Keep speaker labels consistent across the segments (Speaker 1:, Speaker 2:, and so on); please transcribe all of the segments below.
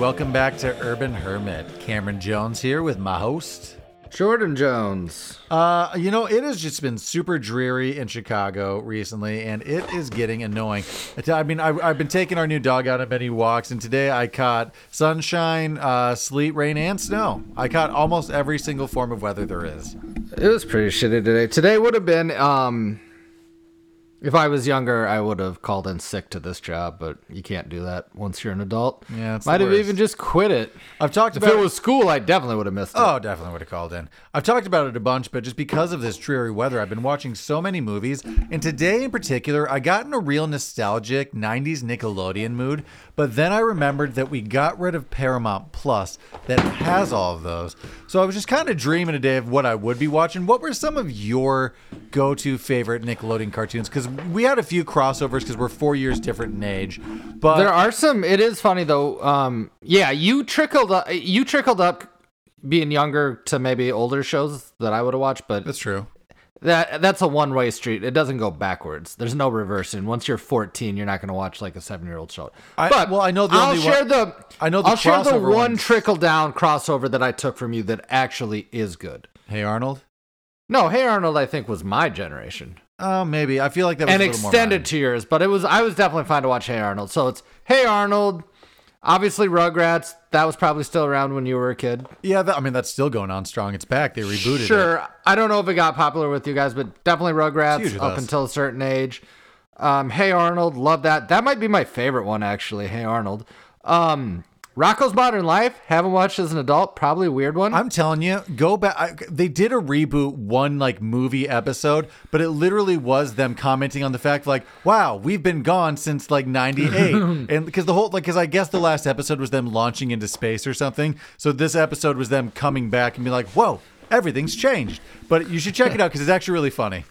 Speaker 1: Welcome back to Urban Hermit. Cameron Jones here with my host.
Speaker 2: Jordan Jones.
Speaker 1: Uh, you know, it has just been super dreary in Chicago recently, and it is getting annoying. I mean, I, I've been taking our new dog out on many walks, and today I caught sunshine, uh, sleet, rain, and snow. I caught almost every single form of weather there is.
Speaker 2: It was pretty shitty today. Today would have been um if I was younger, I would have called in sick to this job, but you can't do that once you're an adult.
Speaker 1: Yeah, it's the
Speaker 2: might have
Speaker 1: worst.
Speaker 2: even just quit it.
Speaker 1: I've talked
Speaker 2: If
Speaker 1: about
Speaker 2: it was school, I definitely would have missed it.
Speaker 1: Oh, definitely would have called in. I've talked about it a bunch, but just because of this dreary weather, I've been watching so many movies. And today in particular, I got in a real nostalgic 90s Nickelodeon mood. But then I remembered that we got rid of Paramount Plus that has all of those. So I was just kind of dreaming today of what I would be watching. What were some of your go to favorite Nickelodeon cartoons? Because we had a few crossovers because we're four years different in age. But
Speaker 2: There are some. It is funny though. Um, yeah, you trickled. Up, you trickled up, being younger to maybe older shows that I would have watched, but
Speaker 1: that's true.
Speaker 2: that that's a one way street. It doesn't go backwards. There's no reversing. Once you're 14, you're not going to watch like a seven year old show.
Speaker 1: I-
Speaker 2: but
Speaker 1: well, I know the
Speaker 2: I'll
Speaker 1: only
Speaker 2: share
Speaker 1: one-
Speaker 2: the.
Speaker 1: I know the
Speaker 2: I'll share the one
Speaker 1: ones.
Speaker 2: trickle down crossover that I took from you that actually is good.
Speaker 1: Hey, Arnold?
Speaker 2: No, Hey Arnold, I think was my generation
Speaker 1: Oh, maybe. I feel like that was
Speaker 2: and
Speaker 1: a little
Speaker 2: extended yours, but it was I was definitely fine to watch Hey Arnold. So it's Hey Arnold. Obviously, Rugrats. That was probably still around when you were a kid.
Speaker 1: Yeah, that, I mean that's still going on strong. It's back. They rebooted it.
Speaker 2: Sure. I don't know if it got popular with you guys, but definitely Rugrats up
Speaker 1: us.
Speaker 2: until a certain age. Um, hey Arnold, love that. That might be my favorite one actually. Hey Arnold. Um, Rocko's Modern Life. Haven't watched as an adult. Probably a weird one.
Speaker 1: I'm telling you, go back. I, they did a reboot one like movie episode, but it literally was them commenting on the fact like, "Wow, we've been gone since like '98," and because the whole like, because I guess the last episode was them launching into space or something. So this episode was them coming back and be like, "Whoa, everything's changed." But you should check it out because it's actually really funny.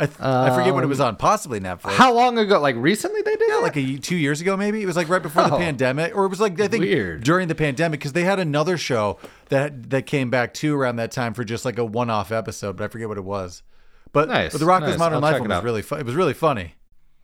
Speaker 1: I, th- I forget what it was on, possibly Netflix.
Speaker 2: How long ago? Like recently they did
Speaker 1: Yeah,
Speaker 2: it?
Speaker 1: like a, two years ago, maybe it was like right before the
Speaker 2: Oh.
Speaker 1: pandemic, or it was like I think
Speaker 2: Weird.
Speaker 1: during the pandemic because they had another show that that came back too around that time for just like a one-off episode, but I forget what it was. But,
Speaker 2: Nice,
Speaker 1: but the Rocko's
Speaker 2: nice.
Speaker 1: Modern
Speaker 2: I'll
Speaker 1: Life one
Speaker 2: it
Speaker 1: was really fun. It was really funny.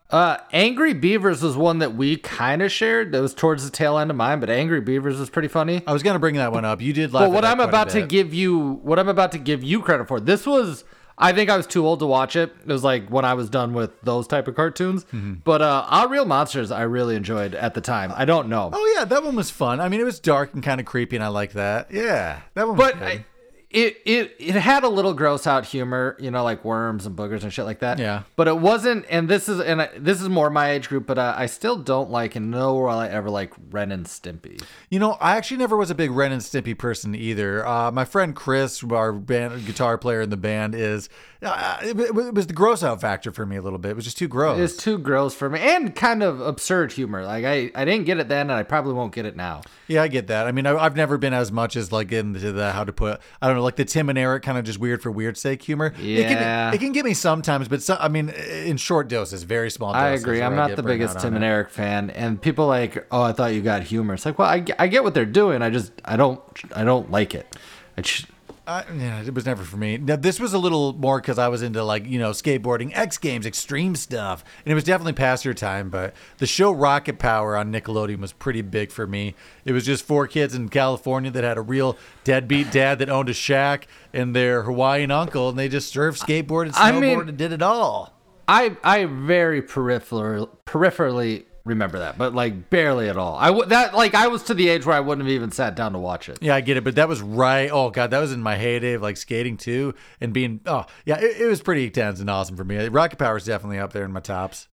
Speaker 2: Uh, Angry Beavers was one that we kind of shared. That was towards the tail end of mine, but Angry Beavers was pretty funny.
Speaker 1: I was gonna bring that one up. You did laugh.
Speaker 2: But
Speaker 1: at
Speaker 2: what
Speaker 1: that
Speaker 2: I'm about to give you, what I'm about to give you credit for, this was. I think I was too old to watch it. It was like when I was done with those type of cartoons.
Speaker 1: Mm-hmm.
Speaker 2: But uh, Our Real Monsters, I really enjoyed at the time. I don't know,
Speaker 1: Oh yeah, that one was fun. I mean, it was dark and kind of creepy, and I like that. Yeah, that one. Was
Speaker 2: but. I, it it it had a little gross out humor, you know, like worms and boogers and shit like that.
Speaker 1: Yeah.
Speaker 2: But it wasn't, and this is and I, this is more my age group. But uh, I still don't like and nor will I ever like Ren and Stimpy.
Speaker 1: You know, I actually never was a big Ren and Stimpy person either. Uh, my friend Chris, our band guitar player in the band, is. Uh, it, it was the gross out factor for me a little bit. It was just too gross.
Speaker 2: It's too gross for me, and kind of absurd humor. Like I I didn't get it then, and I probably won't get it now.
Speaker 1: Yeah, I get that. I mean, I, I've never been as much as like into the how to put. I don't know, like the Tim and Eric kind of just weird for weird sake humor. It
Speaker 2: Yeah.
Speaker 1: can it can get me sometimes, but so, I mean, in short doses, very small.
Speaker 2: I agree. I'm not the biggest Tim and
Speaker 1: it.
Speaker 2: Eric fan, and people like, oh, I thought you got humor. It's like, well, I, get- I get what they're doing. I just I don't I don't like it. I just,
Speaker 1: I, yeah, it was never for me. Now this was a little more because I was into like you know skateboarding, X Games, extreme stuff, and it was definitely past your time. But the show Rocket Power on Nickelodeon was pretty big for me. It was just four kids in California that had a real deadbeat dad that owned a shack and their Hawaiian uncle, and they just surfed, skateboarded, snowboarded,
Speaker 2: I mean-
Speaker 1: and did it all.
Speaker 2: I I very peripheral peripherally remember that, but like barely at all. I w- that like I was to the age where I wouldn't have even sat down to watch it.
Speaker 1: Yeah, I get it, but that was right. Oh god, that was in my heyday of like skating too, and being oh yeah, it, it was pretty intense and awesome for me. Rocket Power is definitely up there in my tops.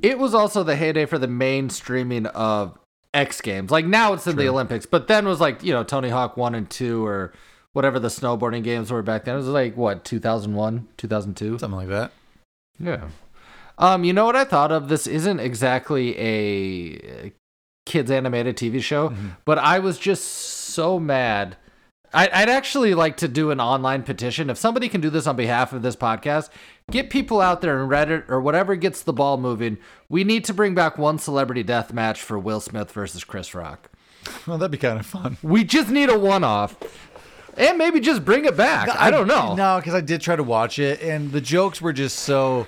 Speaker 2: It was also the heyday for the mainstreaming of X Games. Like now it's in the Olympics, but then was like you know Tony Hawk one and two or whatever the snowboarding games were back then. It was like what 2001, 2002.
Speaker 1: Something like that.
Speaker 2: Yeah. Um, you know what I thought of? This isn't exactly a kids animated TV show, but I was just so mad. I, I'd actually like to do an online petition. If somebody can do this on behalf of this podcast, get people out there in Reddit or whatever gets the ball moving. We need to bring back one celebrity death match for Will Smith versus Chris Rock.
Speaker 1: Well, that'd be kind of fun.
Speaker 2: We just need a one off. And maybe just bring it back. I don't know.
Speaker 1: No, because I did try to watch it, and the jokes were just so.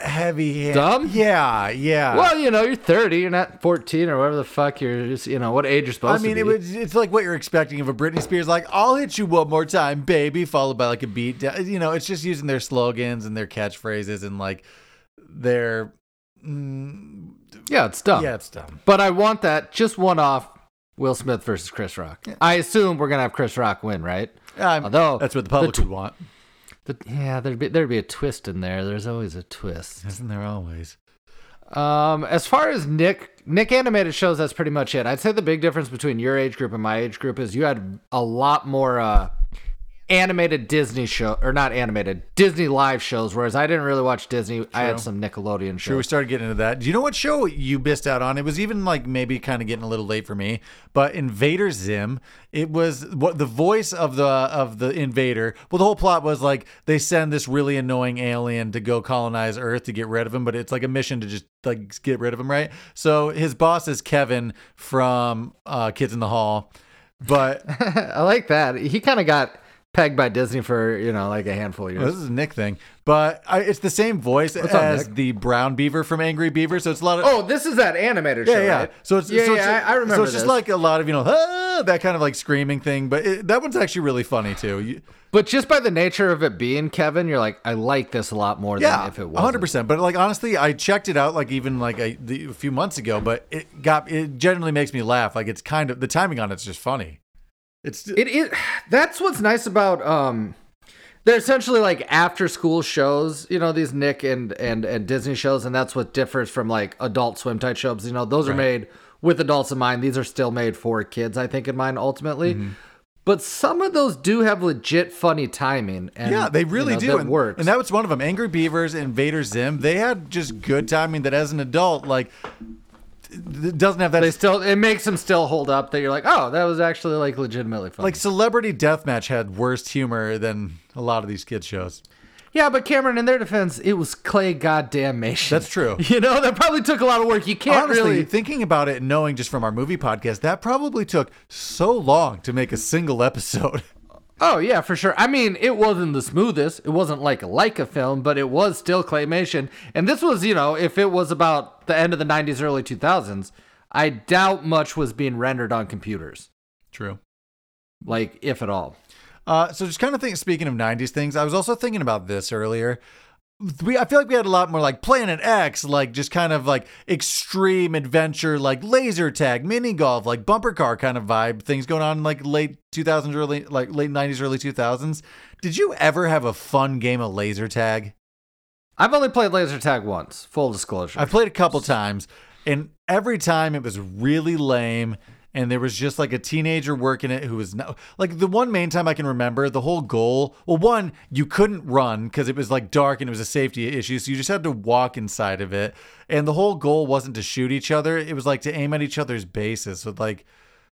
Speaker 1: Heavy. hand-
Speaker 2: Dumb?
Speaker 1: Yeah, yeah.
Speaker 2: Well, you know, you're 30, you're not 14 or whatever the fuck you're just, you know, what age you're supposed to be.
Speaker 1: I mean, it was, it's like what you're expecting of a Britney Spears, like "I'll hit you one more time, baby," followed by like a beat. down. You know, it's just using their slogans and their catchphrases and like their. Mm,
Speaker 2: yeah, it's dumb.
Speaker 1: yeah, it's dumb.
Speaker 2: But I want that just one off Will Smith versus Chris Rock. I assume we're going to have Chris Rock win, right?
Speaker 1: Um,
Speaker 2: Although,
Speaker 1: that's what the public
Speaker 2: the
Speaker 1: would want,
Speaker 2: The, yeah, there'd be there'd be a twist in there. There's always a twist.
Speaker 1: isn't there always?
Speaker 2: Um, as far as Nick Nick animated shows, that's pretty much it. I'd say the big difference between your age group and my age group is you had a lot more uh, animated Disney show or not animated Disney live shows, whereas I didn't really watch Disney. I had some Nickelodeon
Speaker 1: Sure, we started getting into that. Do you know what show you missed out on? It was even like maybe kind of getting a little late for me, but Invader Zim. It was what the voice of the of the invader. Well, the whole plot was like they send this really annoying alien to go colonize Earth to get rid of him, but it's like a mission to just like get rid of him, right? So his boss is Kevin from uh, Kids in the Hall, but
Speaker 2: I like that. He kind of got pegged by Disney for you know like a handful of
Speaker 1: Well,
Speaker 2: years.
Speaker 1: this is a Nick thing, but I, it's the same voice
Speaker 2: up,
Speaker 1: as the brown beaver from Angry Beaver. So it's a lot of
Speaker 2: Oh, this is that animated
Speaker 1: Yeah,
Speaker 2: show,
Speaker 1: yeah.
Speaker 2: right?
Speaker 1: So it's
Speaker 2: yeah,
Speaker 1: so it's,
Speaker 2: yeah, I, I remember.
Speaker 1: So it's just like a lot of you know ah, that kind of like screaming thing, but it, that one's actually really funny too. You,
Speaker 2: But just by the nature of it being Kevin, you're like, I like this a lot more
Speaker 1: yeah,
Speaker 2: than if it was.
Speaker 1: hundred percent. But like honestly, I checked it out like even like a, the, a few months ago, but it got it generally makes me laugh. Like it's kind of the timing on it's just funny. It's
Speaker 2: It is. That's what's nice about um. They're essentially like after school shows, you know, these Nick and and and Disney shows, and that's what differs from like Adult Swim type shows. You know, those are made with adults in mind. These are still made for kids, I think, in mind ultimately.
Speaker 1: Mm-hmm.
Speaker 2: But some of those do have legit funny timing, and
Speaker 1: yeah, they really
Speaker 2: you know,
Speaker 1: do.
Speaker 2: That
Speaker 1: and,
Speaker 2: works.
Speaker 1: and that was one of them. Angry Beavers and Vader Zim. They had just good timing. That as an adult, like, it doesn't have that
Speaker 2: they still it makes them still hold up. That you're like, oh, that was actually like legitimately funny.
Speaker 1: like Celebrity Deathmatch had worse humor than a lot of these kids shows.
Speaker 2: Yeah, but Cameron, in their defense, it was Clay goddamn Mation.
Speaker 1: That's true.
Speaker 2: You know, that probably took a lot of work. You can't
Speaker 1: Honestly,
Speaker 2: really.
Speaker 1: thinking about it and knowing just from our movie podcast, that probably took so long to make a single episode.
Speaker 2: Oh yeah, for sure. I mean, it wasn't the smoothest. It wasn't like like a Laika film, but it was still claymation. And this was, you know, if it was about the end of the '90s, early 2000s, I doubt much was being rendered on computers,
Speaker 1: True.
Speaker 2: like if at all.
Speaker 1: Uh, so just kind of think. Speaking of '90s things, I was also thinking about this earlier. We, I feel like we had a lot more like Planet X, like just kind of like extreme adventure, like laser tag, mini golf, like bumper car kind of vibe things going on in like late 2000s, early like late 90s, early 2000s. Did you ever have a fun game of laser tag?
Speaker 2: I've only played laser tag once. Full disclosure.
Speaker 1: I played a couple times, and every time it was really lame. And there was just like a teenager working it who was no, like the one main time I can remember. The whole goal, well, one you couldn't run because it was like dark and it was a safety issue, so you just had to walk inside of it. And the whole goal wasn't to shoot each other; it was like to aim at each other's bases. So like,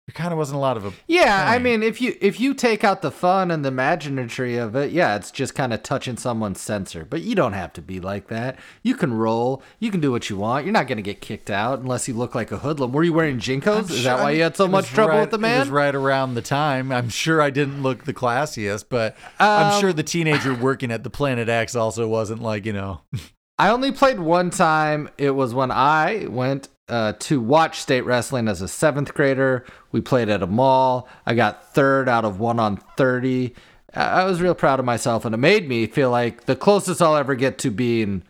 Speaker 1: there kind of wasn't a lot of a
Speaker 2: Yeah, I mean, if you if you take out the fun and the imaginary of it, yeah, it's just kind of touching someone's sensor. But you don't have to be like that. You can roll. You can do what you want. You're not gonna get kicked out unless you look like a hoodlum. Were you wearing JNCOs? Is that why you had so much trouble
Speaker 1: right-
Speaker 2: with the
Speaker 1: It
Speaker 2: man?
Speaker 1: was right around the time. I'm sure I didn't look the classiest, but I'm
Speaker 2: Um,
Speaker 1: sure the teenager working at the Planet X also wasn't like you know.
Speaker 2: I only played one time. It was when I went uh, to watch state wrestling as a seventh grader. We played at a mall. I got third out of one on 30. I I was real proud of myself, and it made me feel like the closest I'll ever get to being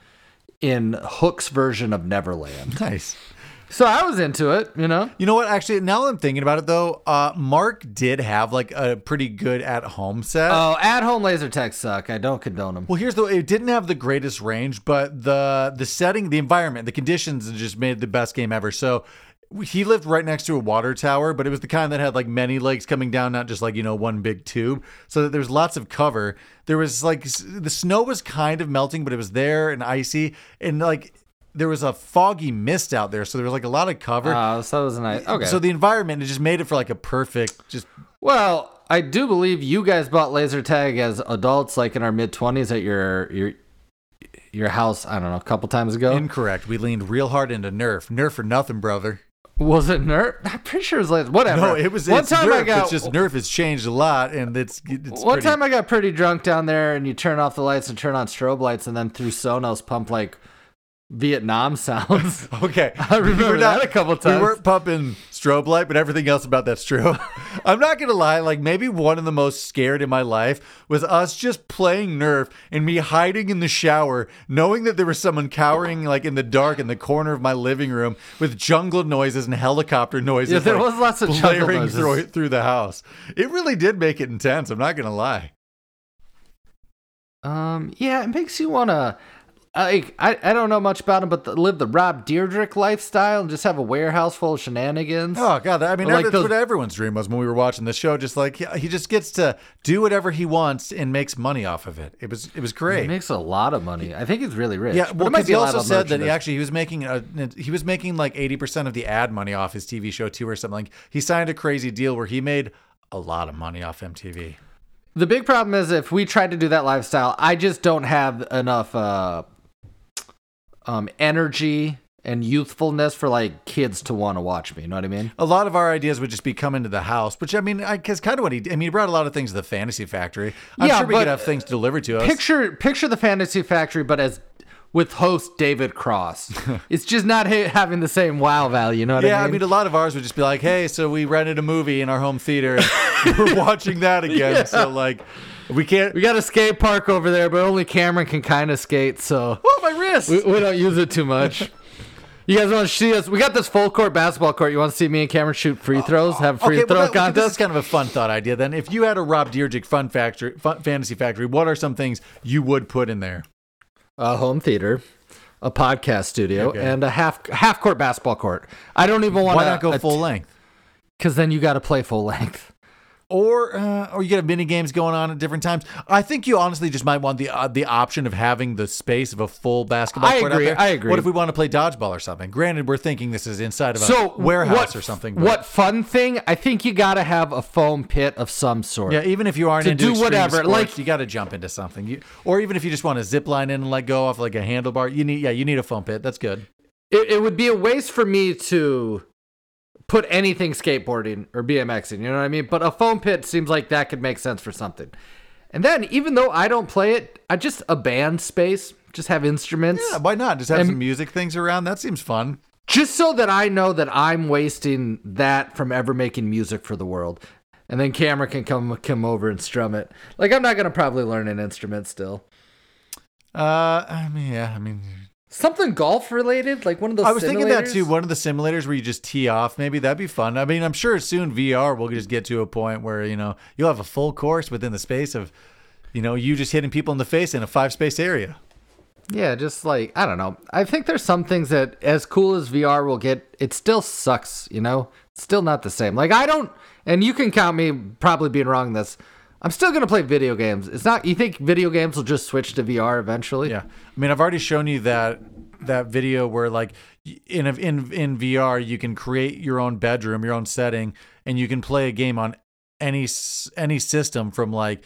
Speaker 2: in Hook's version of Neverland.
Speaker 1: nice.
Speaker 2: So I was into it, you know?
Speaker 1: You know what? Actually, now that I'm thinking about it, though, uh, Mark did have like a pretty good at-home set.
Speaker 2: Oh, at home laser tag suck. I don't condone them.
Speaker 1: well, here's the. It didn't have the greatest range, but the the setting, the environment, the conditions just made the best game ever. So. He lived right next to a water tower, but it was the kind that had like many lakes coming down, not just like, you know, one big tube. So that there's lots of cover. There was like s- the snow was kind of melting, but it was there and icy. And like there was a foggy mist out there. So there was like a lot of cover.
Speaker 2: Oh, so it was nice. Okay.
Speaker 1: So the environment it just made it for like a perfect just
Speaker 2: Well, I do believe you guys bought laser tag as adults, like in our mid twenties, at your your your house. I don't know, a couple times ago.
Speaker 1: incorrect. We leaned real hard into Nerf. Nerf for nothing, brother.
Speaker 2: was it Nerf? I'm pretty sure it was laser. Whatever.
Speaker 1: No, it was
Speaker 2: one
Speaker 1: it's
Speaker 2: time
Speaker 1: Nerf.
Speaker 2: I got.
Speaker 1: it's just Nerf has changed a lot, and it's it's
Speaker 2: one
Speaker 1: pretty,
Speaker 2: time I got pretty drunk down there, and you turn off the lights and turn on strobe lights, and then through Sonos pump like Vietnam sounds.
Speaker 1: Okay,
Speaker 2: I remember
Speaker 1: We were
Speaker 2: that a couple times.
Speaker 1: We weren't pumping strobe light, but everything else about that's true. I'm not gonna lie. Like maybe one of the most scared in my life was us just playing Nerf and me hiding in the shower, knowing that there was someone cowering like in the dark in the corner of my living room with jungle noises and helicopter noises.
Speaker 2: Yeah, there
Speaker 1: like,
Speaker 2: was lots of jungle noises.
Speaker 1: through through the house. It really did make it intense. I'm not gonna lie.
Speaker 2: Um, yeah, it makes you want to. Like, I, I don't know much about him, but the, live the Rob Dyrdek lifestyle and just have a warehouse full of shenanigans.
Speaker 1: Oh god, I mean
Speaker 2: Or like
Speaker 1: that's
Speaker 2: those-
Speaker 1: what everyone's dream was when we were watching the show. Just like he- he just gets to do whatever he wants and makes money off of it. It was it was great.
Speaker 2: He makes a lot of money. I think he's really rich.
Speaker 1: Yeah, well, because
Speaker 2: be
Speaker 1: he also said that he actually he was making a he was making like eighty percent of the ad money off his TV show too, or something. Like he signed a crazy deal where he made a lot of money off MTV.
Speaker 2: The big problem is if we tried to do that lifestyle, I just don't have enough uh, um, energy and youthfulness for like kids to want to watch me. You know what I mean?
Speaker 1: A lot of our ideas would just be coming to the house, which I mean, I because kind of what he I mean, he brought a lot of things to the Fantasy Factory. I'm
Speaker 2: Yeah,
Speaker 1: sure we could have things delivered to us.
Speaker 2: Picture picture the Fantasy Factory, but as with host David Cross. it's just not ha- having the same wow value. You know what
Speaker 1: yeah,
Speaker 2: I
Speaker 1: I
Speaker 2: mean?
Speaker 1: mean, a lot of ours would just be like, "Hey, so we rented a movie in our home theater. and we're watching that again. So like, we can't.
Speaker 2: we got a skate park over there, but only Cameron can kind of skate, so
Speaker 1: Oh, my wrist!
Speaker 2: we, we don't use it too much. You guys want to see us? We got this full court basketball court. You want to see me and Cameron shoot free uh, throws? Have a free
Speaker 1: okay,
Speaker 2: throw
Speaker 1: well, that, this is
Speaker 2: contest?
Speaker 1: kind of a fun thought idea. Then, if you had a Rob Dyrdek Fun Factory, fun, Fantasy Factory, what are some things you would put in there?
Speaker 2: a home theater, a podcast studio,
Speaker 1: Okay.
Speaker 2: and a half half court basketball court. I don't even want
Speaker 1: Why
Speaker 2: to
Speaker 1: not go full length?
Speaker 2: Because then you got to play full length.
Speaker 1: Or, uh, or you get mini games going on at different times. I think you honestly just might want the uh, the option of having the space of a full basketball
Speaker 2: I
Speaker 1: court
Speaker 2: agree,
Speaker 1: out there.
Speaker 2: I agree.
Speaker 1: What if we want to play dodgeball or something? Granted, we're thinking this is inside of a
Speaker 2: So
Speaker 1: warehouse
Speaker 2: what,
Speaker 1: or something.
Speaker 2: What fun thing? I think you got to have a foam pit of some sort.
Speaker 1: Yeah, even if you aren't
Speaker 2: To
Speaker 1: into
Speaker 2: do whatever,
Speaker 1: sports,
Speaker 2: like-
Speaker 1: you got to jump into something. You, or even if you just want to zip line in and let go off like a handlebar, you need yeah, you need a foam pit. That's good.
Speaker 2: It, it would be a waste for me to put anything skateboarding or BMXing. You know what I mean? But a foam pit seems like that could make sense for something. And then, even though I don't play it, I just a band space, just have instruments.
Speaker 1: Yeah, why not? Just have
Speaker 2: And-
Speaker 1: some music things around. That seems fun.
Speaker 2: just so that I know that I'm wasting that from ever making music for the world. And then Cameron can come come over and strum it. Like I'm not gonna probably learn an instrument still.
Speaker 1: Uh, I mean, yeah, I mean,
Speaker 2: Something golf related, like one of those.
Speaker 1: I was thinking that too. One of the simulators where you just tee off, maybe that'd be fun. I mean, I'm sure soon VR will just get to a point where you know you'll have a full course within the space of, you know, you just hitting people in the face in a five space area.
Speaker 2: Yeah, just like I don't know. I think there's some things that as cool as VR will get, it still sucks. You know, it's still not the same. Like I don't, and you can count me probably being wrong. in This, I'm still gonna play video games. It's not. You think video games will just switch to VR eventually?
Speaker 1: Yeah, I mean, I've already shown you that that video where like in in in VR you can create your own bedroom, your own setting, and you can play a game on any any system from like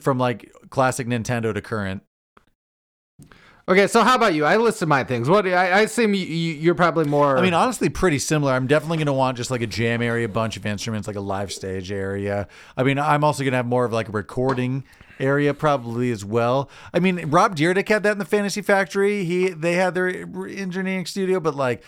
Speaker 1: from like classic Nintendo to current.
Speaker 2: Okay, so how about you? I listed my things. What I, I assume you, you, you're probably more.
Speaker 1: I mean, honestly, pretty similar. I'm definitely going to want just like a jam area, a bunch of instruments, like a live stage area. I mean, I'm also going to have more of like a recording area probably as well. I mean, Rob Dyrdek had that in the Fantasy Factory. He they had their engineering studio, but like.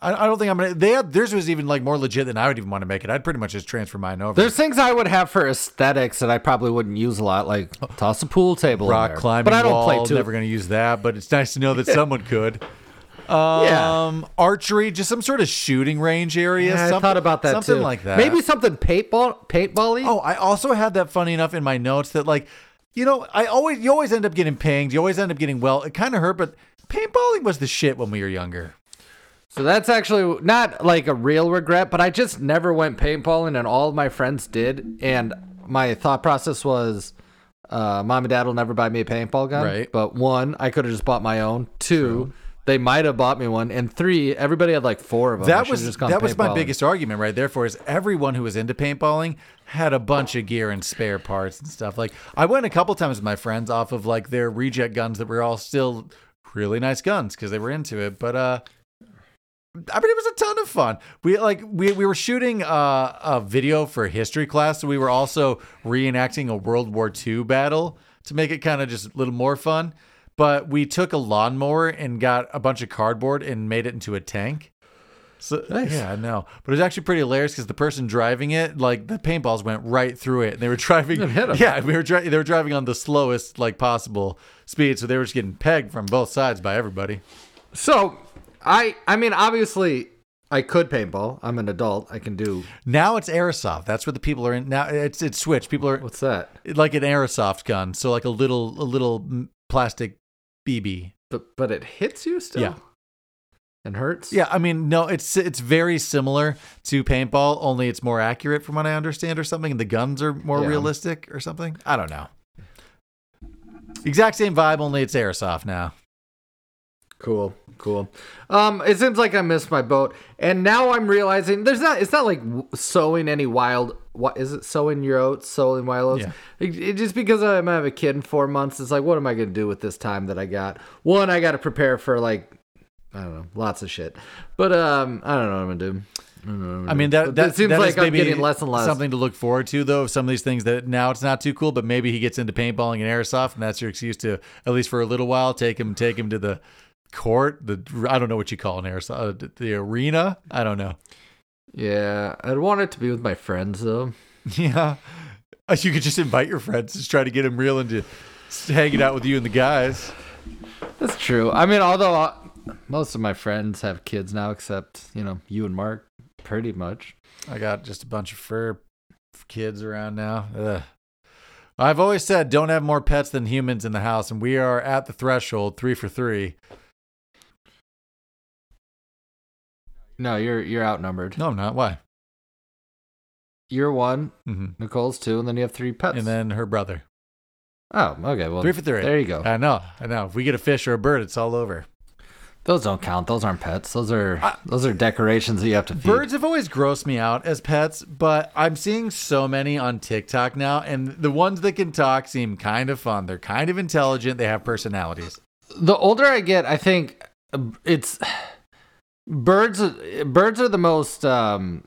Speaker 1: I, I don't think I'm gonna. They had theirs was even like more legit than I would even want to make it. I'd pretty much just transfer mine over.
Speaker 2: there's things I would have for aesthetics that I probably wouldn't use a lot, like toss a pool table, in
Speaker 1: rock
Speaker 2: there.
Speaker 1: climbing
Speaker 2: But I don't
Speaker 1: wall.
Speaker 2: play too.
Speaker 1: Never going to use that, but it's nice to know that someone could.
Speaker 2: Yeah.
Speaker 1: Um, archery, just some sort of shooting range area.
Speaker 2: Yeah, I
Speaker 1: something,
Speaker 2: thought about that
Speaker 1: something
Speaker 2: too.
Speaker 1: like that.
Speaker 2: Maybe something paintball, paintball-y.
Speaker 1: Oh, I also had that funny enough in my notes that like, you know, I always you always end up getting pinged. You always end up getting well. It kind of hurt, but paintballing was the shit when we were younger.
Speaker 2: So that's actually not like a real regret, but I just never went paintballing, and all of my friends did. And my thought process was, uh, mom and dad will never buy me a paintball gun.
Speaker 1: Right.
Speaker 2: But one, I could have just bought my own. Two, they might have bought me one. And three, everybody had like four of them.
Speaker 1: That was that was my biggest argument right there. For is everyone who was into paintballing had a bunch of gear and spare parts and stuff. Like I went a couple times with my friends off of like their reject guns that were all still really nice guns because they were into it. But uh, I mean, it was a ton of fun. We like we we were shooting uh, a video for history class, so we were also reenacting a World War II battle to make it kind of just a little more fun. but we took a lawnmower and got a bunch of cardboard and made it into a tank. So
Speaker 2: Nice.
Speaker 1: yeah, I know, but it was actually pretty hilarious because the person driving it, like the paintballs went right through it, and they were driving.
Speaker 2: It hit 'em.
Speaker 1: Yeah, we were dri- they were driving on the slowest like possible speed, so they were just getting pegged from both sides by everybody.
Speaker 2: So, I I mean, obviously, I could paintball. I'm an adult. I can do.
Speaker 1: Now it's airsoft. That's what the people are in. Now it's it's switched. People are
Speaker 2: What's that?
Speaker 1: like an airsoft gun, so like a little a little plastic BB.
Speaker 2: But but it hits you still.
Speaker 1: Yeah.
Speaker 2: And hurts.
Speaker 1: Yeah, I mean, no, it's it's very similar to paintball, only it's more accurate from what I understand, or something. And the guns are more
Speaker 2: Yeah.
Speaker 1: realistic, or something. I don't know. Exact same vibe, only it's airsoft now.
Speaker 2: Cool, cool. Um, it seems like I missed my boat, and now I'm realizing there's not. It's not like sowing any wild. What is it? Sowing your oats, sowing wild oats.
Speaker 1: Yeah.
Speaker 2: It- it- just because I'm gonna have a kid in four months, it's like, what am I gonna do with this time that I got? One, I got to prepare for like, I don't know, lots of shit. But um, I don't know what I'm gonna do. I, don't know what I'm gonna
Speaker 1: I mean, that that
Speaker 2: it seems
Speaker 1: that
Speaker 2: like I'm getting less and less.
Speaker 1: something to look forward to, though. Some of these things that now it's not too cool, but maybe he gets into paintballing and airsoft, and that's your excuse to at least for a little while take him take him to the court. The I don't know what you call an airsoft, uh, the arena. I don't know.
Speaker 2: Yeah, I'd want it to be with my friends though.
Speaker 1: Yeah. Uh, You could just invite your friends, just try to get them real into hanging out with you and the guys.
Speaker 2: That's true. I mean, although uh, most of my friends have kids now, except you know you and Mark, pretty much.
Speaker 1: I got just a bunch of fur kids around now. Ugh. I've always said don't have more pets than humans in the house, and we are at the threshold, three for three.
Speaker 2: No, you're you're outnumbered.
Speaker 1: No, I'm not. Why?
Speaker 2: You're one,
Speaker 1: hmm
Speaker 2: Nicole's two, and then you have three pets.
Speaker 1: And then her brother.
Speaker 2: oh, okay. Well,
Speaker 1: Three for three.
Speaker 2: There you go.
Speaker 1: I know. I know. If we get a fish or a bird, it's all over.
Speaker 2: Those don't count. Those aren't pets. Those are
Speaker 1: I-
Speaker 2: those are decorations that you have to feed.
Speaker 1: Birds have always grossed me out as pets, but I'm seeing so many on TikTok now, and the ones that can talk seem kind of fun. They're kind of intelligent. They have personalities.
Speaker 2: The older I get, I think uh, it's birds. Birds are the most. Um,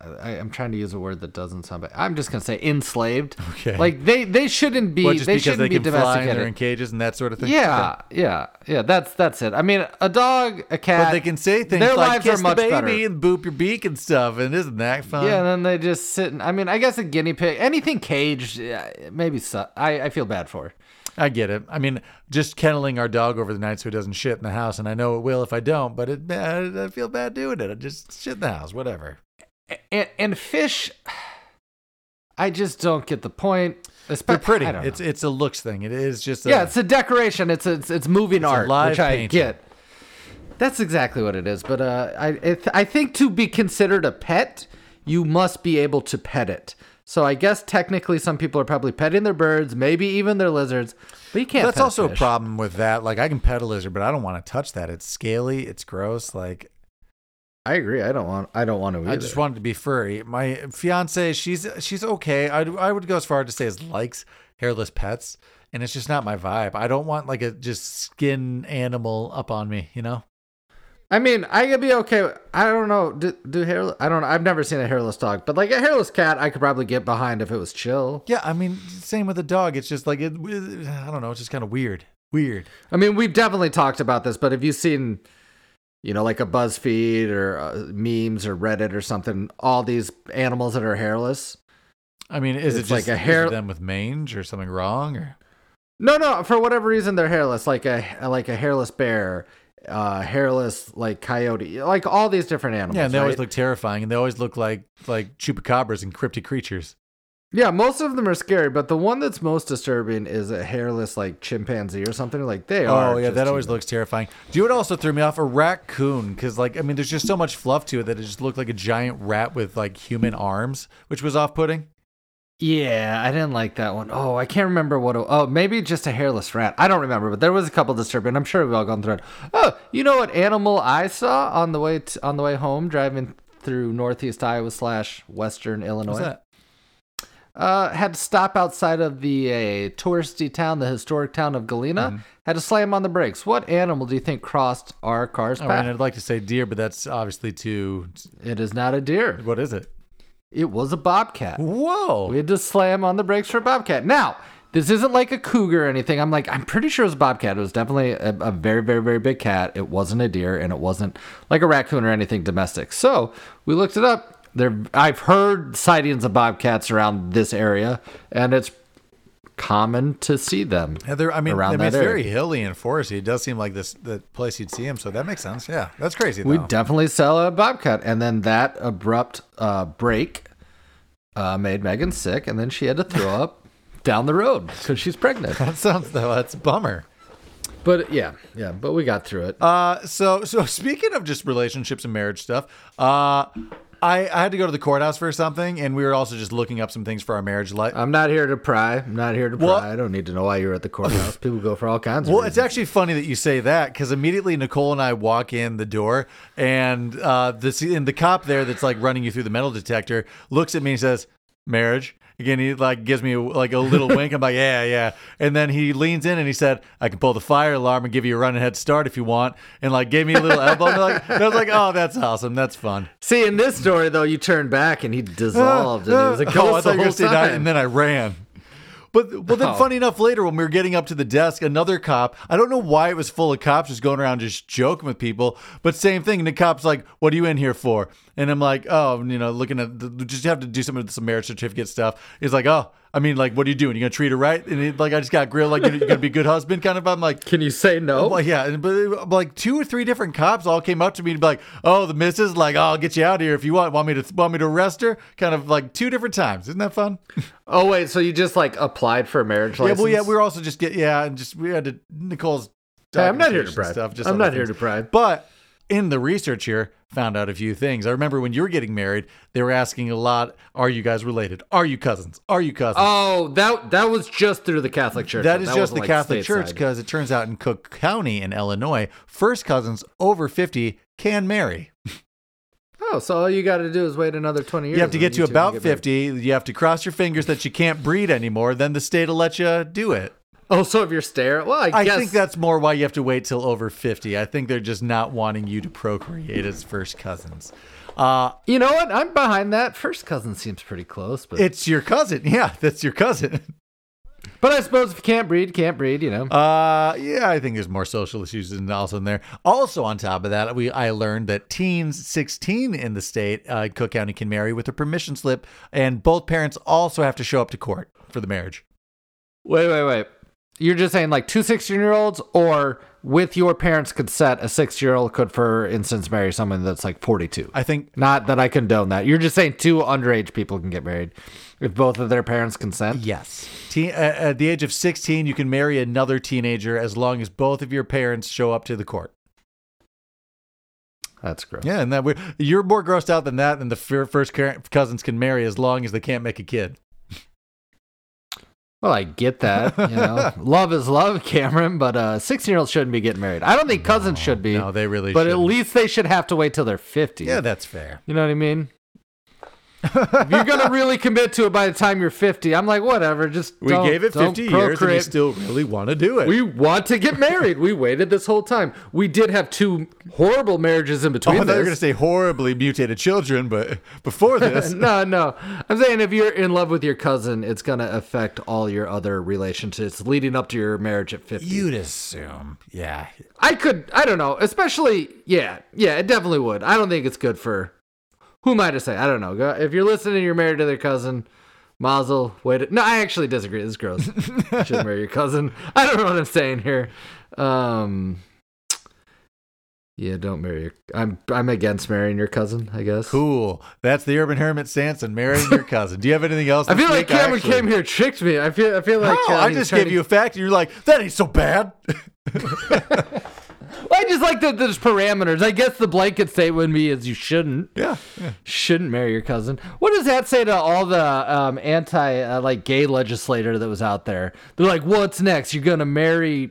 Speaker 2: I, I'm trying to use a word that doesn't sound bad. I'm just gonna say enslaved.
Speaker 1: Okay.
Speaker 2: Like they they shouldn't be.
Speaker 1: What, just
Speaker 2: they
Speaker 1: because
Speaker 2: shouldn't
Speaker 1: they
Speaker 2: be
Speaker 1: can fly and they're in cages and that sort of thing?
Speaker 2: Yeah, yeah, yeah. That's that's it. I mean, a dog, a cat.
Speaker 1: But they can say things
Speaker 2: their
Speaker 1: like
Speaker 2: lives
Speaker 1: kiss
Speaker 2: are much
Speaker 1: the baby
Speaker 2: better.
Speaker 1: and boop your beak and stuff, and isn't that fun?
Speaker 2: Yeah, and then they just sit. And, I mean, I guess a guinea pig, anything caged, maybe. Su- I I feel bad for.
Speaker 1: I get it. I mean, just kenneling our dog over the night so it doesn't shit in the house, and I know it will if I don't, but it, I feel bad doing it. I just shit in the house, whatever.
Speaker 2: And, and fish, I just don't get the point.
Speaker 1: They're pretty.
Speaker 2: I.
Speaker 1: It's it's a looks thing. It is just a,
Speaker 2: yeah, it's a decoration. It's a, it's, it's moving
Speaker 1: a
Speaker 2: art,
Speaker 1: live
Speaker 2: which I
Speaker 1: painting.
Speaker 2: get. That's exactly what it is. But uh, I it, I think to be considered a pet, you must be able to pet it. So I guess technically, some people are probably petting their birds, maybe even their lizards, but you can't.
Speaker 1: That's
Speaker 2: pet
Speaker 1: also a
Speaker 2: fish.
Speaker 1: problem with that. Like I can pet a lizard, but I don't want to touch that. It's scaly. It's gross. Like
Speaker 2: I agree. I don't want. I don't want to. Either.
Speaker 1: I just want it to be furry. My fiance, she's she's okay. I I would go as far to say as likes hairless pets, and it's just not my vibe. I don't want like a just skin animal up on me. You know.
Speaker 2: I mean, I could be okay. with- I don't know. Do, do hair? I don't know. I've never seen a hairless dog, but like a hairless cat, I could probably get behind if it was chill.
Speaker 1: Yeah, I mean, same with a dog. It's just like it. I don't know. It's just kind of weird. Weird.
Speaker 2: I mean, we've definitely talked about this, but have you seen, you know, like a BuzzFeed or uh, memes or Reddit or something? All these animals that are hairless.
Speaker 1: I mean, is
Speaker 2: It's
Speaker 1: it
Speaker 2: like a hair-
Speaker 1: them with mange or something wrong? Or
Speaker 2: No, no. For whatever reason, they're hairless. Like a like a hairless bear, uh, hairless like coyote, like all these different animals.
Speaker 1: yeah, and they always look terrifying, and they always look like like chupacabras and cryptic creatures.
Speaker 2: Yeah, most of them are scary, but the one that's most disturbing is a hairless like chimpanzee or something. Like they are.
Speaker 1: Oh yeah, that always looks terrifying. Do you know what also threw me off? A raccoon, because like I mean, there's just so much fluff to it that it just looked like a giant rat with like human arms, which was off-putting.
Speaker 2: Yeah, I didn't like that one. Oh, I can't remember what. It, oh, maybe just a hairless rat. I don't remember, but there was a couple disturbing. I'm sure we've all gone through it. Oh, you know what animal I saw on the way on the way home driving through Northeast Iowa slash Western Illinois. Uh, had to stop outside of the uh, touristy town, the historic town of Galena.
Speaker 1: Mm-hmm.
Speaker 2: Had to slam on the brakes. What animal do you think crossed our car's
Speaker 1: I
Speaker 2: path?
Speaker 1: mean, I'd like to say deer, but that's obviously too.
Speaker 2: it is not a deer.
Speaker 1: What is it?
Speaker 2: It was a bobcat.
Speaker 1: Whoa!
Speaker 2: We had to slam on the brakes for a bobcat. Now, this isn't like a cougar or anything. I'm like, I'm pretty sure it was a bobcat. It was definitely a, a very, very, very big cat. It wasn't a deer, and it wasn't like a raccoon or anything domestic. So we looked it up. There, I've heard sightings of bobcats around this area, and it's common to see them.
Speaker 1: Yeah, there, I mean,
Speaker 2: around
Speaker 1: I mean
Speaker 2: that
Speaker 1: it's
Speaker 2: area.
Speaker 1: very hilly and foresty. It does seem like this the place you'd see them. so that makes sense. Yeah, that's crazy. Though.
Speaker 2: We definitely sell a bobcat, and then that abrupt uh, break uh, made Megan sick, and then she had to throw up down the road because she's pregnant.
Speaker 1: that sounds though that's a bummer.
Speaker 2: But yeah, yeah, but we got through it.
Speaker 1: Uh, so so speaking of just relationships and marriage stuff, uh, I I had to go to the courthouse for something, and we were also just looking up some things for our marriage life.
Speaker 2: I'm not here to pry. I'm not here to pry.
Speaker 1: Well-
Speaker 2: I don't need to know why you're at the courthouse. People go for all kinds of
Speaker 1: Well,
Speaker 2: reasons.
Speaker 1: it's actually funny that you say that because immediately Nicole and I walk in the door, and uh, the and the cop there that's like running you through the metal detector looks at me and says, "Marriage." Again, he like gives me like a little wink. I'm like, "Yeah, yeah," and then he leans in and he said, "I can pull the fire alarm and give you a running head start if you want," and like gave me a little elbow. And, like, and I was like, "Oh, that's awesome. That's fun."
Speaker 2: See, in this story though, you turned back and he dissolved, and he was a ghost
Speaker 1: oh, I thought
Speaker 2: the whole
Speaker 1: gonna say that,
Speaker 2: time.
Speaker 1: and then I ran. But well, then
Speaker 2: Oh.
Speaker 1: funny enough, later when we were getting up to the desk, another cop. I don't know why it was full of cops just going around just joking with people. But same thing. And the cop's like, "What are you in here for?" And I'm like, "Oh, you know, looking at the, just have to do something with some marriage certificate stuff." He's like, "Oh." I mean, like, what are you doing? You gonna treat her right? And like, I just got grilled, like, you're gonna be a good husband, kind of. I'm like,
Speaker 2: Can you say no?
Speaker 1: well, yeah, and- but like two or three different cops all came up to me and be like, "Oh, the missus, like, oh, I'll get you out of here if you want. Want me to want me to arrest her?" Kind of like two different times. Isn't that fun?
Speaker 2: Oh wait, so you just like applied for a marriage
Speaker 1: yeah,
Speaker 2: license?
Speaker 1: well, yeah, we were also just get yeah, and just we had to Nicole's.
Speaker 2: Hey, I'm not here to brag.
Speaker 1: Stuff, just
Speaker 2: I'm not here
Speaker 1: things.
Speaker 2: to brag.
Speaker 1: But in the research here, found out a few things. I remember when you were getting married, they were asking a lot: Are you guys related? Are you cousins? Are you cousins?
Speaker 2: Oh, that that was just through the Catholic Church.
Speaker 1: That just the
Speaker 2: like,
Speaker 1: Catholic Church because it turns out in Cook County in Illinois, first cousins over 50 can marry.
Speaker 2: Oh, so all you got to do is wait another 20 years.
Speaker 1: You have to get to about
Speaker 2: married.
Speaker 1: 50. You have to cross your fingers that you can't breed anymore. Then the state will let you do it.
Speaker 2: Oh, so if you're stare, well, I, guess.
Speaker 1: I
Speaker 2: guess
Speaker 1: think that's more why you have to wait till over 50. I think they're just not wanting you to procreate as first cousins. Uh,
Speaker 2: you know what? I'm behind that. First cousin seems pretty close, but
Speaker 1: it's your cousin. Yeah, that's your cousin.
Speaker 2: but I suppose if you can't breed, can't breed. You know.
Speaker 1: Uh, yeah, I think there's more social issues than also in there. Also, on top of that, we I learned that teens 16 in the state, uh, Cook County, can marry with a permission slip, and both parents also have to show up to court for the marriage.
Speaker 2: Wait, wait, wait. You're just saying like two 16 year olds, or with your parents' consent, a six year old could, for instance, marry someone that's like 42.
Speaker 1: I think
Speaker 2: Not that I condone that. You're just saying two underage people can get married if both of their parents consent.
Speaker 1: Yes. Teen, uh, at the age of 16, you can marry another teenager as long as both of your parents show up to the court.
Speaker 2: That's gross.
Speaker 1: Yeah, and that we're, you're more grossed out than that, and the fir- first cousins can marry as long as they can't make a kid.
Speaker 2: Well, I get that. You know, love is love, Cameron. But uh, sixteen-year-olds shouldn't be getting married. I don't think cousins should be.
Speaker 1: No, they really should
Speaker 2: But at
Speaker 1: shouldn't.
Speaker 2: least they should have to wait till they're fifty.
Speaker 1: Yeah, that's fair.
Speaker 2: You know what I mean? If you're gonna really commit to it by the time you're 50, I'm like, whatever. Just
Speaker 1: We gave it 50 years, and we still really want to do it.
Speaker 2: We want to get married. We waited this whole time. We did have two horrible marriages in
Speaker 1: Oh,
Speaker 2: between.
Speaker 1: I thought you were going to say horribly mutated children, but before this,
Speaker 2: no, no. I'm saying if you're in love with your cousin, it's gonna affect all your other relationships leading up to your marriage at 50.
Speaker 1: you'd assume. Yeah.
Speaker 2: I could, I don't know. Especially, yeah, yeah, it definitely would. I don't think it's good for. Who am I to say? I don't know. Go- If you're listening, you're married to their cousin. Mazel, wait. No, I actually disagree. This is gross. You Shouldn't marry your cousin. I don't know what I'm saying here. Um, yeah, don't marry your. I'm I'm against marrying your cousin. I guess.
Speaker 1: Cool. That's the urban hermit Sanson marrying your cousin. Do you have anything else?
Speaker 2: I feel like Cameron
Speaker 1: actually-
Speaker 2: came here tricked me. I feel I feel like uh,
Speaker 1: I just gave
Speaker 2: to-
Speaker 1: you a fact, and you're like, that ain't so bad.
Speaker 2: I just like that there's parameters. I guess the blanket statement would be is you shouldn't.
Speaker 1: yeah. yeah.
Speaker 2: shouldn't marry your cousin. What does that say to all the um, anti uh, like gay legislator that was out there? They're like, "What's next? You're gonna marry?"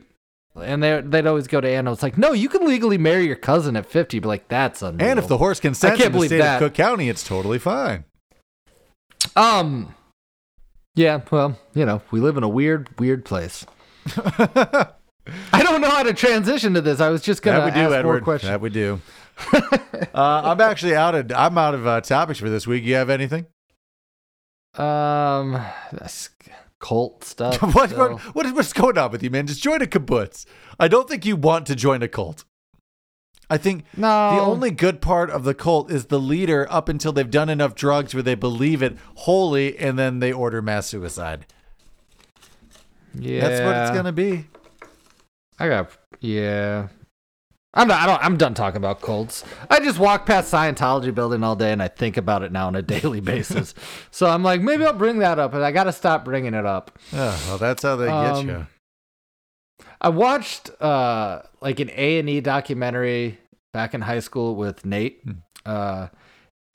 Speaker 2: And they they'd always go to Anna. It's like, no, you can legally marry your cousin at 50. But like, that's unreal.
Speaker 1: And if the horse consents
Speaker 2: can't
Speaker 1: in the
Speaker 2: believe
Speaker 1: state
Speaker 2: that.
Speaker 1: of Cook County, it's totally fine.
Speaker 2: um, yeah, well, you know, we live in a weird, weird place. I don't know how to transition to this. I was just gonna
Speaker 1: That we do,
Speaker 2: ask more
Speaker 1: Edward.
Speaker 2: questions.
Speaker 1: That we do. uh, I'm actually out of I'm out of uh, topics for this week. You have anything?
Speaker 2: Um, that's- cult stuff.
Speaker 1: what,
Speaker 2: still.
Speaker 1: what, what is, what's going on with you, man? Just join a kibbutz. I don't think you want to join a cult. I think
Speaker 2: No.
Speaker 1: the only good part of the cult is the leader up until they've done enough drugs where they believe it wholly and then they order mass suicide.
Speaker 2: Yeah,
Speaker 1: That's what it's going to be.
Speaker 2: I got yeah. I'm not, I don't. I'm done talking about cults. I just walk past Scientology building all day and I think about it now on a daily basis. so I'm like, maybe I'll bring that up, and I got to stop bringing it up.
Speaker 1: Oh, well, that's how they
Speaker 2: Um,
Speaker 1: get you.
Speaker 2: I watched uh like an A and E documentary back in high school with Nate,
Speaker 1: Hmm.
Speaker 2: uh,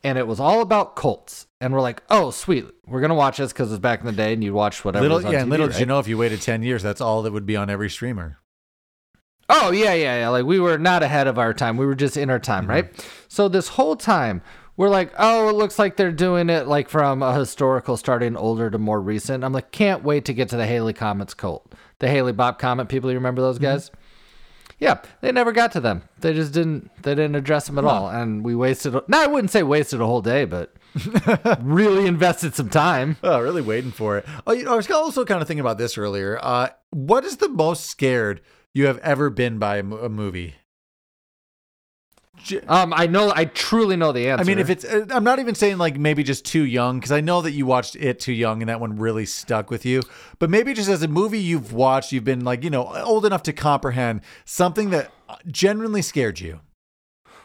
Speaker 2: and it was all about cults. And we're like, oh sweet, we're gonna watch this because it's back in the day, and you watched whatever.
Speaker 1: Little,
Speaker 2: was on
Speaker 1: yeah, and
Speaker 2: TV,
Speaker 1: little
Speaker 2: right?
Speaker 1: did you know if you waited 10 years, that's all that would be on every streamer.
Speaker 2: Oh yeah, yeah, yeah. Like we were not ahead of our time. We were just in our time, right? So this whole time we're like, oh, it looks like they're doing it like from a historical starting older to more recent. I'm like, can't wait to get to the Haley Comets cult. The Hale-Bopp Comet people, you remember those guys? Yeah, they never got to them. They just didn't they didn't address them at all. And we wasted no, I wouldn't say wasted a whole day, but really invested some time.
Speaker 1: Oh, really waiting for it. Oh, you know, I was also kind of thinking about this earlier. Uh, what is the most scared you have ever been by a, a movie?
Speaker 2: Um, I know I truly know the answer.
Speaker 1: I mean, if it's, uh, I'm not even saying like maybe just too young, because I know that you watched it too young and that one really stuck with you. But maybe just as a movie you've watched, you've been like, you know, old enough to comprehend something that genuinely scared you.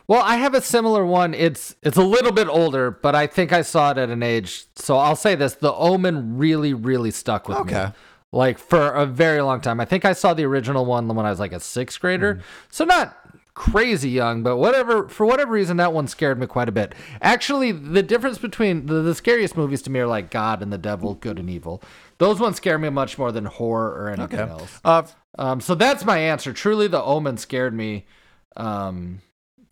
Speaker 2: Well, I have a similar one. It's it's a little bit older, but I think I saw it at an age. So I'll say this: The Omen really, really stuck with me. Like for a very long time. I think I saw the original one when I was like a sixth grader.
Speaker 1: Mm-hmm.
Speaker 2: So not crazy young, but whatever. For whatever reason, that one scared me quite a bit. Actually, the difference between the, the scariest movies to me are like God and the Devil, Good and Evil. Those ones scare me much more than horror or anything
Speaker 1: Okay.
Speaker 2: else.
Speaker 1: Uh,
Speaker 2: Um, so that's my answer. Truly, the Omen scared me um,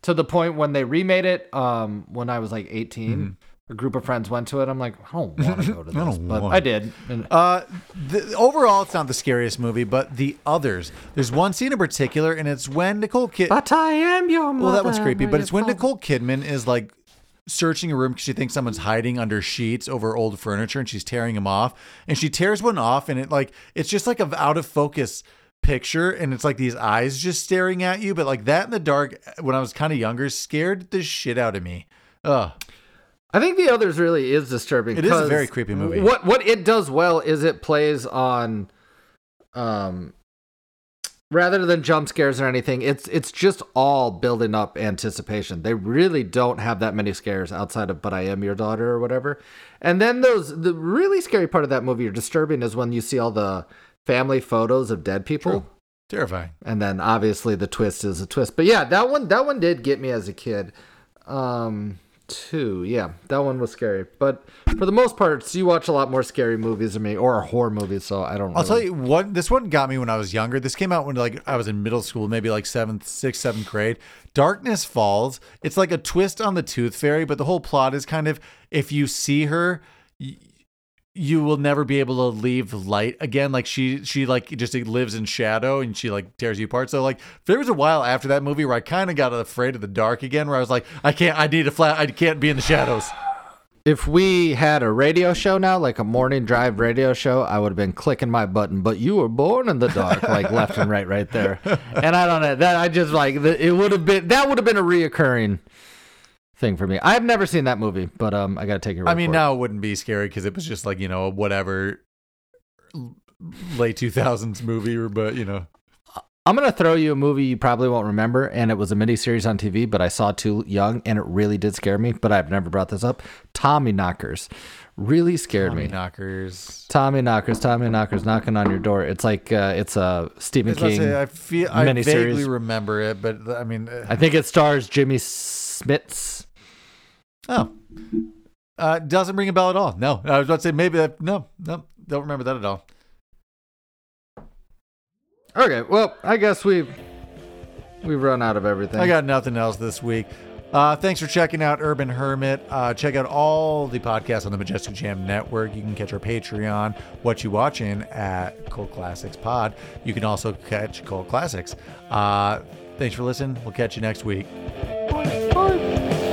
Speaker 2: to the point when they remade it. Um, when I was like 18, a group of friends went to it. I'm like, I don't want to go to
Speaker 1: Mm-hmm. I
Speaker 2: this, but
Speaker 1: want
Speaker 2: I did. And
Speaker 1: Uh, the, overall, it's not the scariest movie, but the others. There's one scene in particular, and it's when Nicole Kid.
Speaker 2: but I am your mother.
Speaker 1: Well, that one's creepy, but it's when
Speaker 2: father.
Speaker 1: Nicole Kidman is like searching a room because she thinks someone's hiding under sheets over old furniture, and she's tearing them off, and she tears one off, and it like it's just like a out of focus picture, and it's like these eyes just staring at you, but like that in the dark when I was kind of younger scared the shit out of me. Ugh.
Speaker 2: I think the others really is disturbing.
Speaker 1: It is a very creepy movie.
Speaker 2: What what it does well is it plays on, um, rather than jump scares or anything. It's it's just all building up anticipation. They really don't have that many scares outside of "But I Am Your Daughter" or whatever. And then those the really scary part of that movie or disturbing is when you see all the family photos of dead people.
Speaker 1: True. Terrifying.
Speaker 2: and then obviously the twist is a twist. But yeah, that one that one did get me as a kid. Um two, yeah, that one was scary. But for the most part, you watch a lot more scary movies than me or horror movies, so I don't.
Speaker 1: I'll tell you what. This one got me when I was younger. This came out when like I was in middle school, maybe like seventh, sixth, seventh grade. Darkness Falls. It's like a twist on the Tooth Fairy, but the whole plot is kind of if you see her. y- You will never be able to leave light again. Like she, she like just lives in shadow and she like tears you apart. So like there was a while after that movie where I kind of got afraid of the dark again. Where I was like, I can't, I need a flat, I can't be in the shadows.
Speaker 2: If we had a radio show now, like a morning drive radio show, I would have been clicking my button. But you were born in the dark, like left and right, right there. And I don't know that I just like it would have been that would have been a reoccurring thing for me. I've never seen that movie, but um, I gotta take your.
Speaker 1: I mean,
Speaker 2: it.
Speaker 1: now it wouldn't be scary because it was just like you know whatever late two thousands movie, but you know,
Speaker 2: I'm gonna throw you a movie you probably won't remember, and it was a miniseries on TV, but I saw too young, and it really did scare me. But I've never brought this up. Tommyknockers really scared
Speaker 1: Tommy
Speaker 2: me.
Speaker 1: knockers.
Speaker 2: Tommyknockers, Tommy Knockers knocking on your door. It's like uh, it's a Stephen
Speaker 1: I, to
Speaker 2: King.
Speaker 1: say, I feel I
Speaker 2: miniseries.
Speaker 1: vaguely remember it, but I mean, uh,
Speaker 2: I think it stars Jimmy Smits.
Speaker 1: Oh, uh, doesn't ring a bell at all. No, I was about to say maybe that. No, no, don't remember that at all.
Speaker 2: Okay, well, I guess we've we've run out of everything.
Speaker 1: I got nothing else this week. Uh, thanks for checking out Urban Hermit. Uh, check out all the podcasts on the Majestic Jam Network. You can catch our Patreon, What You Watching, at Cult Classics Pod. You can also catch Cult Classics. Uh, thanks for listening. We'll catch you next week.
Speaker 2: Bye.